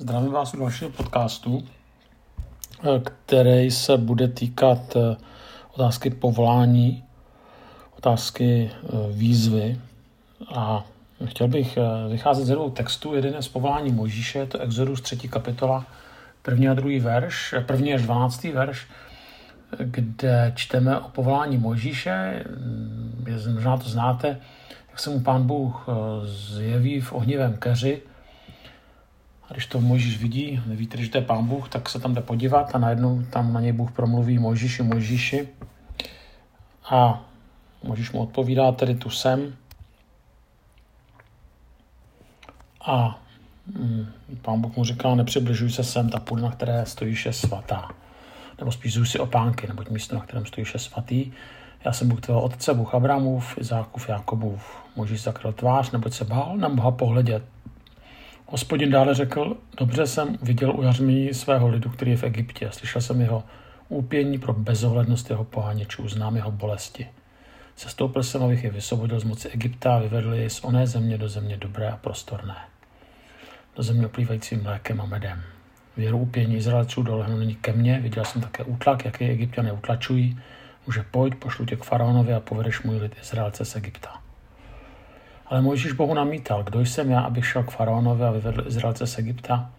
Zdravím vás u dalšího podcastu, který se bude týkat eh, otázky povolání, otázky eh, výzvy a chtěl bych eh, vycházet ze dvou textů. Jeden je z povolání Mojžíše, to Exodus 3. kapitola, první a druhý verš, první až 12. verš, kde čteme o povolání Mojžíše. Možná to znáte, jak se mu pán Bůh zjeví v ohnivém keři, a když to Mojžíš vidí, nevíte, že to je pán Bůh, tak se tam jde podívat a najednou tam na něj Bůh promluví Mojžíši, Mojžíši. A Mojžíš mu odpovídá, tedy tu sem. A mm, pán Bůh mu říká, nepřibližuj se sem, ta půda, na které stojíš, je svatá. Nebo spíš si opánky, neboť místo, na kterém stojíš, je svatý. Já jsem Bůh tvého otce, Bůh Abramův, Izákův, Jakobův. Můžeš zakryl tvář, neboť se bál na Boha pohledět. Hospodin dále řekl, dobře jsem viděl u jařmí svého lidu, který je v Egyptě. Slyšel jsem jeho úpění pro bezohlednost jeho poháněčů, znám jeho bolesti. Sestoupil jsem, abych je vysvobodil z moci Egypta a vyvedl je z oné země do země dobré a prostorné. Do země oplývající mlékem a medem. Věru úpění Izraelců dolehnu není ke mně, viděl jsem také útlak, jaký egyptiané utlačují. Může pojď, pošlu tě k faraonovi a povedeš můj lid Izraelce z Egypta. Ale Mojžíš Bohu namítal, kdo jsem já, abych šel k faraonovi a vyvedl Izraelce z Egypta?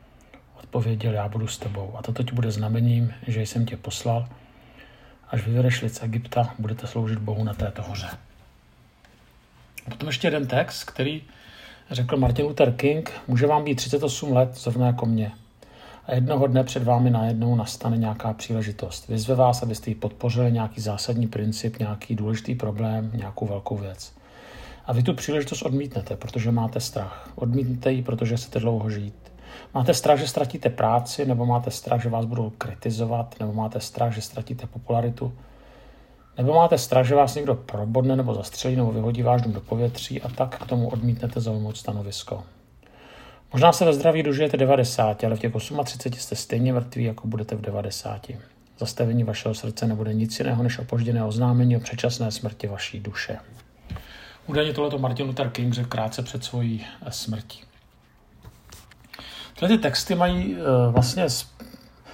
Odpověděl, já budu s tebou. A toto ti bude znamením, že jsem tě poslal. Až vyvedeš lid z Egypta, budete sloužit Bohu na této hoře. Potom ještě jeden text, který řekl Martin Luther King, může vám být 38 let, zrovna jako mě. A jednoho dne před vámi najednou nastane nějaká příležitost. Vyzve vás, abyste ji podpořili nějaký zásadní princip, nějaký důležitý problém, nějakou velkou věc. A vy tu příležitost odmítnete, protože máte strach. Odmítnete ji, protože chcete dlouho žít. Máte strach, že ztratíte práci, nebo máte strach, že vás budou kritizovat, nebo máte strach, že ztratíte popularitu, nebo máte strach, že vás někdo probodne nebo zastřelí, nebo vyhodí váš dům do povětří a tak k tomu odmítnete zaujmout stanovisko. Možná se ve zdraví dožijete 90, ale v těch 38 jste stejně mrtví, jako budete v 90. Zastavení vašeho srdce nebude nic jiného než opožděné oznámení o předčasné smrti vaší duše. Údajně tohleto Martin Luther King řekl krátce před svojí eh, smrtí. Tyhle ty texty mají uh, vlastně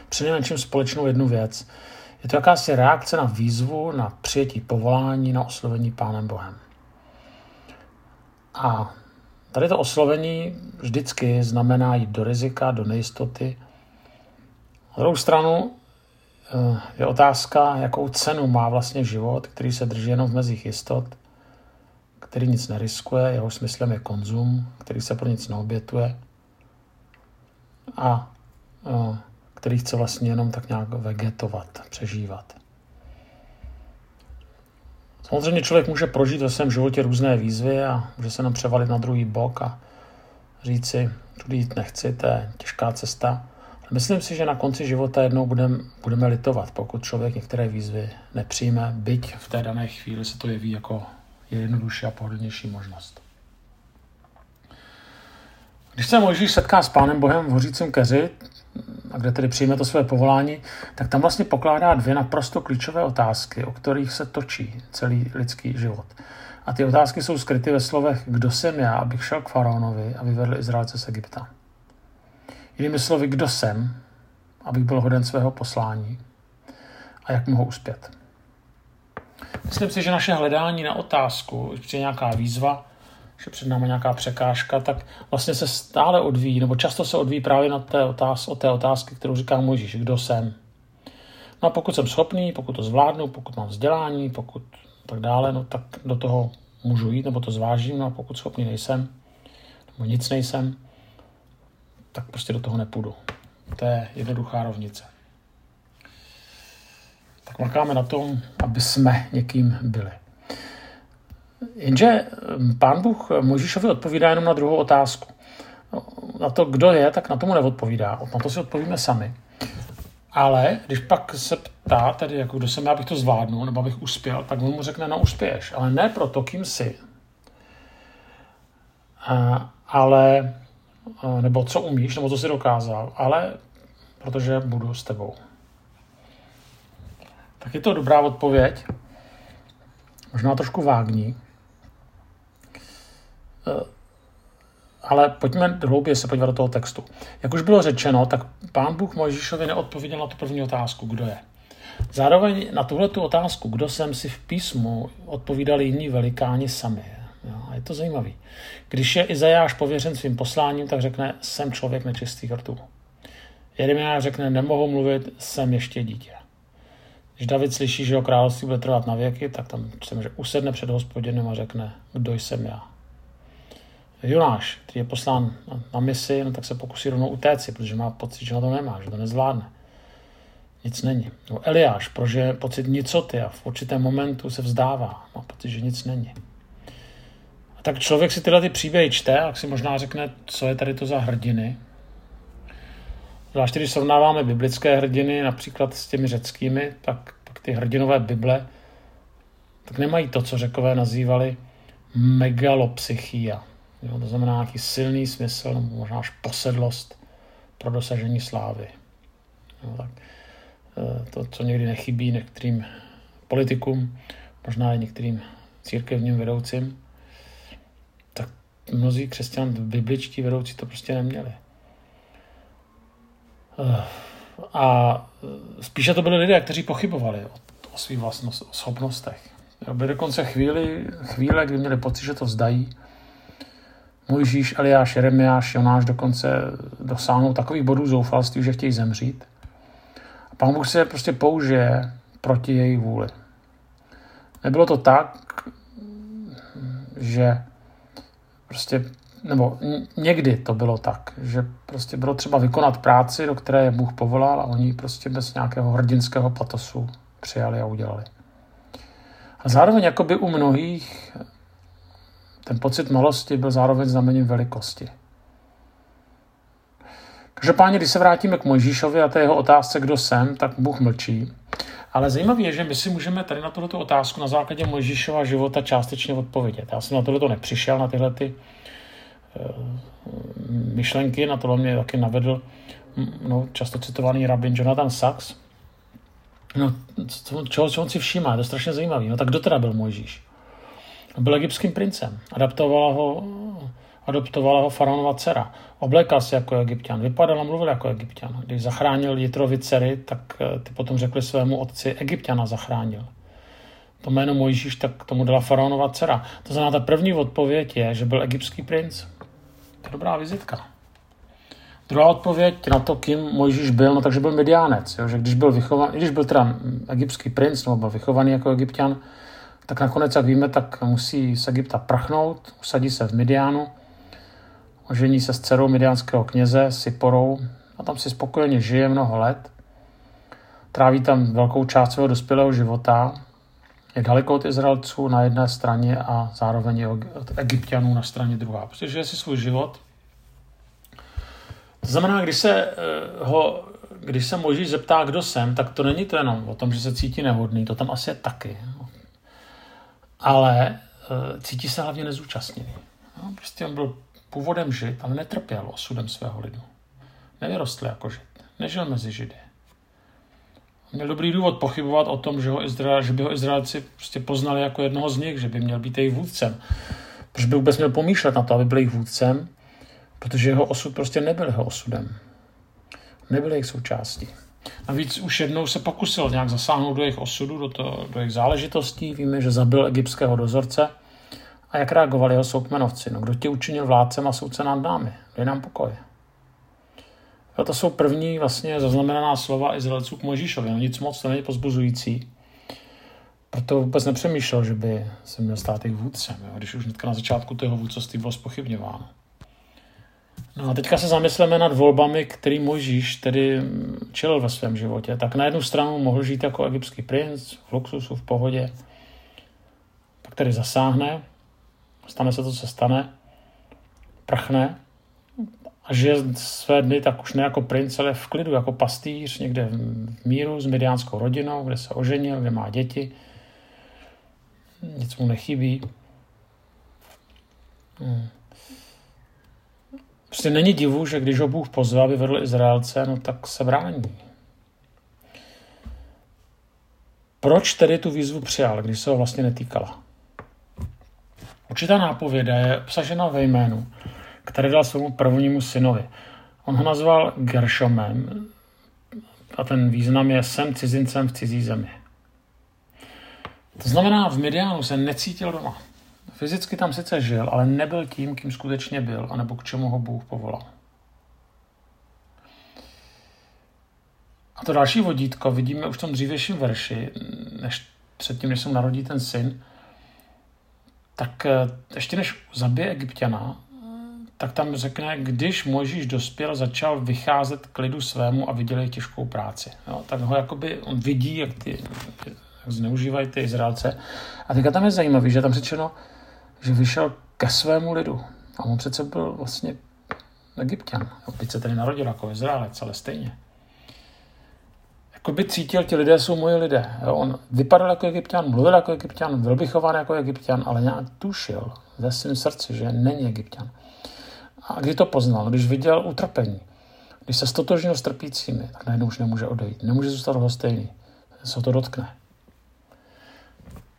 přinejmenším společnou jednu věc. Je to jakási reakce na výzvu, na přijetí povolání, na oslovení Pánem Bohem. A tady to oslovení vždycky znamená jít do rizika, do nejistoty. Na druhou stranu eh, je otázka, jakou cenu má vlastně život, který se drží jenom v mezích jistot – který nic neriskuje, jeho smyslem je konzum, který se pro nic neobětuje a který chce vlastně jenom tak nějak vegetovat, přežívat. Samozřejmě člověk může prožít ve svém životě různé výzvy a může se nám převalit na druhý bok a říct si, tudy jít nechci, to je těžká cesta. Ale myslím si, že na konci života jednou budem, budeme litovat, pokud člověk některé výzvy nepřijme, byť v té dané chvíli se to jeví jako je jednodušší a pohodlnější možnost. Když se Mojžíš setká s Pánem Bohem v hořícím keři, a kde tedy přijme to své povolání, tak tam vlastně pokládá dvě naprosto klíčové otázky, o kterých se točí celý lidský život. A ty otázky jsou skryty ve slovech, kdo jsem já, abych šel k faraonovi a vyvedl Izraelce z Egypta. Jinými slovy, kdo jsem, abych byl hoden svého poslání a jak mohu uspět. Myslím si, že naše hledání na otázku, když je nějaká výzva, že před námi nějaká překážka, tak vlastně se stále odvíjí, nebo často se odvíjí právě na té otáz, od té otázky, kterou říká Mojžíš, kdo jsem. No a pokud jsem schopný, pokud to zvládnu, pokud mám vzdělání, pokud tak dále, no tak do toho můžu jít, nebo to zvážím, no a pokud schopný nejsem, nebo nic nejsem, tak prostě do toho nepůjdu. To je jednoduchá rovnice tak makáme na tom, aby jsme někým byli. Jenže hm, pán Bůh Možíšovi odpovídá jenom na druhou otázku. Na to, kdo je, tak na tomu neodpovídá. Na to si odpovíme sami. Ale když pak se ptá, tedy jako kdo jsem já, abych to zvládnul, nebo abych uspěl, tak on mu řekne, no uspěješ. Ale ne proto, kým jsi. A, ale, nebo co umíš, nebo co jsi dokázal, ale protože budu s tebou. Tak je to dobrá odpověď. Možná trošku vágní. Eh, ale pojďme hlouběji se podívat do toho textu. Jak už bylo řečeno, tak pán Bůh Mojžíšovi neodpověděl na tu první otázku, kdo je. Zároveň na tuhle tu otázku, kdo jsem si v písmu, odpovídali jiní velikáni sami. Jo, je to zajímavé. Když je Izajáš pověřen svým posláním, tak řekne, jsem člověk nečistých rtů. Jeremiáš řekne, nemohu mluvit, jsem ještě dítě. Když David slyší, že o království bude trvat na věky, tak tam čteme, že usedne před hospodinem a řekne, kdo jsem já. Jonáš, který je poslán na misi, no tak se pokusí rovnou utéci, protože má pocit, že na to nemá, že to nezvládne. Nic není. No Eliáš prožije pocit nicoty a v určitém momentu se vzdává. Má pocit, že nic není. A tak člověk si tyhle ty příběhy čte a si možná řekne, co je tady to za hrdiny. Zvláště když srovnáváme biblické hrdiny například s těmi řeckými, tak, tak ty hrdinové Bible tak nemají to, co řekové nazývali megalopsychia. Jo, to znamená nějaký silný smysl, nebo možná až posedlost pro dosažení slávy. Jo, tak eh, to, co někdy nechybí některým politikům, možná i některým církevním vedoucím, tak mnozí křesťan, bibličtí vedoucí to prostě neměli. Eh, a spíše to byli lidé, kteří pochybovali o, o svých vlastnost, o schopnostech. Byly dokonce chvíli, chvíle, kdy měli pocit, že to vzdají, Mojžíš, Eliáš, Jeremiáš, Jonáš dokonce dosáhnou takových bodů zoufalství, že chtějí zemřít. A pán Bůh se prostě použije proti její vůli. Nebylo to tak, že prostě, nebo někdy to bylo tak, že prostě bylo třeba vykonat práci, do které je Bůh povolal a oni prostě bez nějakého hrdinského patosu přijali a udělali. A zároveň jakoby u mnohých ten pocit malosti byl zároveň znamením velikosti. Každopádně, když se vrátíme k Mojžíšovi a té jeho otázce, kdo jsem, tak Bůh mlčí. Ale zajímavé je, že my si můžeme tady na tuto otázku na základě Mojžíšova života částečně odpovědět. Já jsem na tohle nepřišel, na tyhle ty myšlenky, na tohle mě taky navedl no, často citovaný rabin Jonathan Sachs. No, co, čeho, čeho on si všímá, to je strašně zajímavé. No tak kdo teda byl Mojžíš? Byl egyptským princem. Adaptovala ho, adoptovala ho faraonova dcera. Oblékal se jako egyptian, vypadal a mluvil jako egyptian. Když zachránil Jitrovi dcery, tak eh, ty potom řekli svému otci, egyptiana zachránil. To jméno Mojžíš, tak tomu dala faraonova dcera. To znamená, ta první odpověď je, že byl egyptský princ. To je dobrá vizitka. Druhá odpověď na to, kým Mojžíš byl, no takže byl mediánec. Jo? Že když byl vychovaný, když byl teda egyptský princ, nebo byl vychovaný jako egyptian, tak nakonec, jak víme, tak musí z Egypta prchnout, usadí se v Midianu, ožení se s dcerou midianského kněze Siporou a tam si spokojeně žije mnoho let. Tráví tam velkou část svého dospělého života, je daleko od Izraelců na jedné straně a zároveň je od Egyptianů na straně druhá. Prostě žije si svůj život. To znamená, když se, eh, ho, když se Možíš zeptá, kdo jsem, tak to není to jenom o tom, že se cítí nehodný, to tam asi je taky ale uh, cítí se hlavně nezúčastněný. No, prostě on byl původem žid, ale netrpěl osudem svého lidu. Nevyrostl jako žid, nežil mezi židy. Měl dobrý důvod pochybovat o tom, že, ho Izrael, že by ho Izraelci prostě poznali jako jednoho z nich, že by měl být jejich vůdcem. Proč by vůbec měl pomýšlet na to, aby byl jejich vůdcem? Protože jeho osud prostě nebyl jeho osudem. Nebyl jejich součástí. Navíc už jednou se pokusil nějak zasáhnout do jejich osudu, do, to, do jejich záležitostí. Víme, že zabil egyptského dozorce. A jak reagovali jeho soukmenovci? No, kdo ti učinil vládcem a soudce nad námi? Dej nám pokoj. To jsou první vlastně zaznamenaná slova Izraelců k Mojžíšovi. No, nic moc, to není pozbuzující. Proto vůbec nepřemýšlel, že by se měl stát jejich vůdcem, jo, když už hnedka na začátku toho vůdcovství bylo spochybňováno. No a teďka se zamysleme nad volbami, který Možíš tedy čelil ve svém životě. Tak na jednu stranu mohl žít jako egyptský princ, v luxusu, v pohodě, tedy zasáhne, stane se to, co stane, prchne a žije své dny tak už ne jako princ, ale v klidu, jako pastýř, někde v míru s mediánskou rodinou, kde se oženil, kde má děti, nic mu nechybí. Hmm. Prostě není divu, že když ho Bůh pozval, aby vedl Izraelce, no tak se brání. Proč tedy tu výzvu přijal, když se ho vlastně netýkala? Určitá nápověda je obsažena ve jménu, který dal svému prvnímu synovi. On ho nazval Gershomem a ten význam je jsem cizincem v cizí zemi. To znamená, v Midianu se necítil doma. Fyzicky tam sice žil, ale nebyl tím, kým skutečně byl, anebo k čemu ho Bůh povolal. A to další vodítko vidíme už v tom dřívějším verši, než předtím, než se narodí ten syn, tak eh, ještě než zabije egyptiana, tak tam řekne, když Mojžíš dospěl, začal vycházet k lidu svému a viděli těžkou práci. Jo, tak ho jakoby, on vidí, jak, ty, jak zneužívají ty Izraelce. A teďka tam je zajímavé, že tam řečeno, že vyšel ke svému lidu. A on přece byl vlastně egyptian. Byť se tedy narodil jako Izraelec, ale stejně. Jakoby cítil, ti lidé jsou moji lidé. Jo, on vypadal jako egyptian, mluvil jako egyptian, byl bych jako egyptian, ale nějak tušil ve svém srdci, že není egyptian. A kdy to poznal? Když viděl utrpení. Když se stotožnil s trpícími, tak najednou už nemůže odejít. Nemůže zůstat hostejný. Se to dotkne.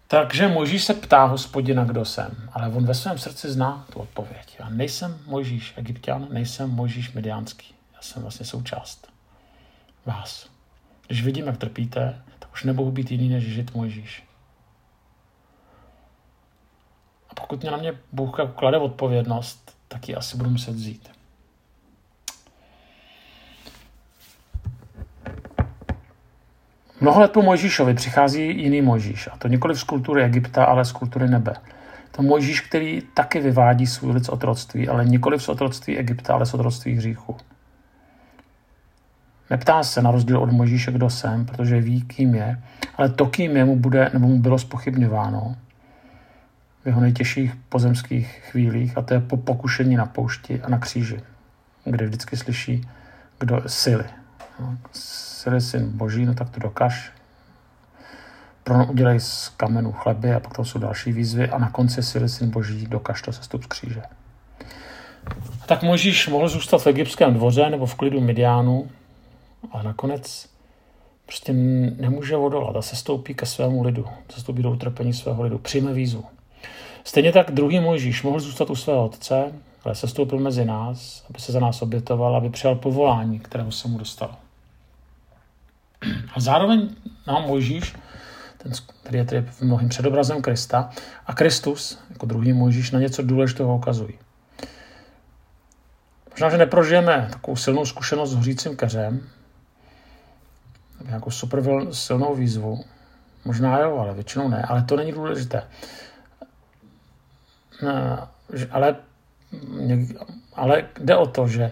Takže Mojžíš se ptá hospodina, kdo jsem, ale on ve svém srdci zná tu odpověď. Já nejsem Mojžíš egyptian, nejsem Mojžíš mediánský. Já jsem vlastně součást vás. Když vidím, jak trpíte, tak už nemohu být jiný, než žít Mojžíš. A pokud mě na mě Bůh klade odpovědnost, tak ji asi budu muset vzít. Mnoho let po Mojžíšovi přichází jiný Mojžíš, a to nikoli z kultury Egypta, ale z kultury nebe. To Mojžíš, který taky vyvádí svůj lid z otroctví, ale nikoli z otroctví Egypta, ale z otroctví hříchu. Neptá se na rozdíl od Mojžíše, kdo jsem, protože ví, kým je, ale to, kým je, mu bude, nebo mu bylo spochybňováno jeho nejtěžších pozemských chvílích, a to je po pokušení na poušti a na kříži, kde vždycky slyší, kdo síly. No, síly syn boží, no tak to dokaž. Pro udělej z kamenů chleby a pak to jsou další výzvy a na konci síly syn boží, dokaž to sestup z kříže. Tak Možíš mohl zůstat v egyptském dvoře nebo v klidu Midiánu, a nakonec prostě nemůže odolat a se stoupí ke svému lidu, se stoupí do utrpení svého lidu, přijme vízu. Stejně tak druhý Mojžíš mohl zůstat u svého otce, ale se stoupil mezi nás, aby se za nás obětoval, aby přijal povolání, kterého se mu dostalo. A zároveň nám Mojžíš, ten, který je tedy mnohým předobrazem Krista, a Kristus, jako druhý Mojžíš, na něco důležitého ukazují. Možná, že neprožijeme takovou silnou zkušenost s hořícím keřem, nějakou super silnou výzvu. Možná jo, ale většinou ne. Ale to není důležité. Ale, ale jde o to, že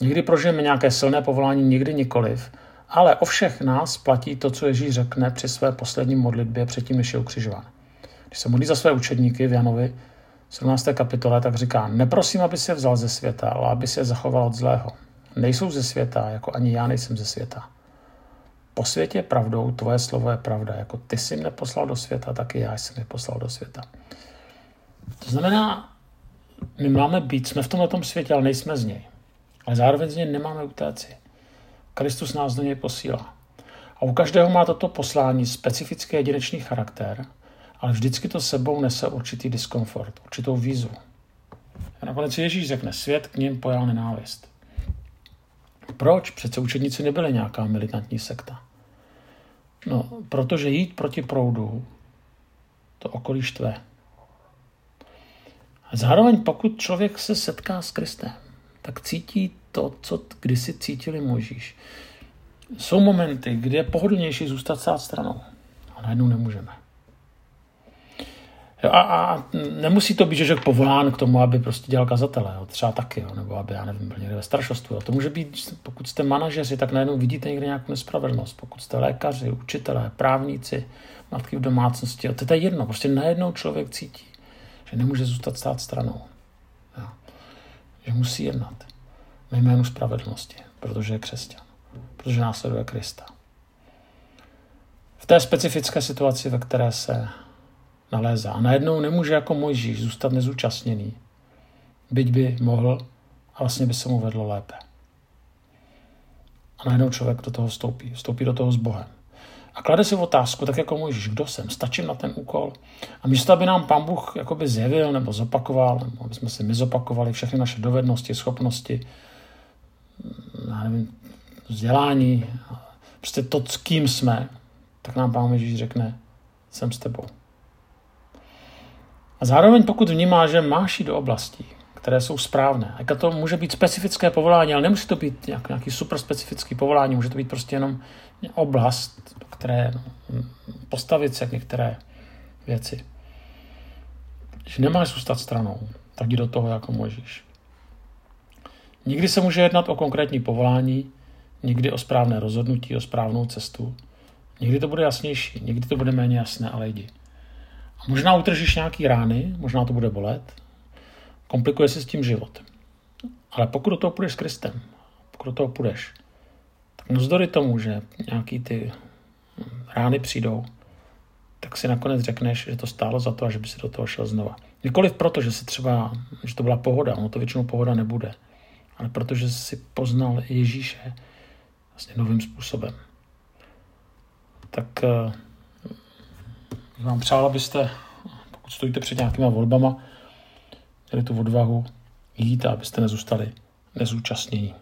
někdy prožijeme nějaké silné povolání, někdy nikoliv, ale o všech nás platí to, co Ježíš řekne při své poslední modlitbě předtím, než je ukřižován. Když se modlí za své učedníky v Janovi 17. kapitole, tak říká, neprosím, aby se vzal ze světa, ale aby se zachoval od zlého nejsou ze světa, jako ani já nejsem ze světa. Po světě pravdou, tvoje slovo je pravda. Jako ty jsi mě poslal do světa, tak i já jsem mě poslal do světa. To znamená, my máme být, jsme v tomhle světě, ale nejsme z něj. Ale zároveň z něj nemáme utéci. Kristus nás do něj posílá. A u každého má toto poslání specifický jedinečný charakter, ale vždycky to sebou nese určitý diskomfort, určitou výzvu. A nakonec Ježíš řekne, svět k ním pojal nenávist. Proč? Přece učedníci nebyly nějaká militantní sekta. No, protože jít proti proudu to okolí štve. A zároveň pokud člověk se setká s Kristem, tak cítí to, co kdysi cítili Možíš. Jsou momenty, kdy je pohodlnější zůstat stát stranou. A najednou nemůžeme. A, a, nemusí to být, že je povolán k tomu, aby prostě dělal kazatele, jo, třeba taky, jo, nebo aby, já nevím, byl někde ve staršostvu. Jo. To může být, pokud jste manažeři, tak najednou vidíte někde nějakou nespravedlnost. Pokud jste lékaři, učitelé, právníci, matky v domácnosti, jo, to je jedno. Prostě najednou člověk cítí, že nemůže zůstat stát stranou. Jo. Že musí jednat ve jménu spravedlnosti, protože je křesťan, protože následuje Krista. V té specifické situaci, ve které se nalézá. A najednou nemůže jako Mojžíš zůstat nezúčastněný. Byť by mohl a vlastně by se mu vedlo lépe. A najednou člověk do toho vstoupí. Vstoupí do toho s Bohem. A klade si otázku, tak jako můžeš, kdo jsem, stačím na ten úkol. A místo, aby nám pán Bůh jakoby zjevil nebo zopakoval, nebo aby jsme si my zopakovali všechny naše dovednosti, schopnosti, já nevím, vzdělání, prostě to, s kým jsme, tak nám pán Ježíš řekne, jsem s tebou. A zároveň pokud vnímá, že máš jít do oblastí, které jsou správné. A to může být specifické povolání, ale nemusí to být nějak, nějaký super specifický povolání, může to být prostě jenom oblast, které no, postavit se některé věci. Že nemáš zůstat stranou, tak jdi do toho, jako můžeš. Nikdy se může jednat o konkrétní povolání, někdy o správné rozhodnutí, o správnou cestu. Někdy to bude jasnější, někdy to bude méně jasné, ale jdi. Možná utržíš nějaký rány, možná to bude bolet, komplikuje si s tím život. Ale pokud do toho půjdeš s Kristem, pokud do toho půjdeš, tak navzdory tomu, že nějaký ty rány přijdou, tak si nakonec řekneš, že to stálo za to a že by si do toho šel znova. Nikoliv proto, že si třeba, že to byla pohoda, ono to většinou pohoda nebude, ale protože si poznal Ježíše vlastně novým způsobem. Tak uh, vám přál, abyste, pokud stojíte před nějakýma volbama, měli tu odvahu jít a abyste nezůstali nezúčastnění.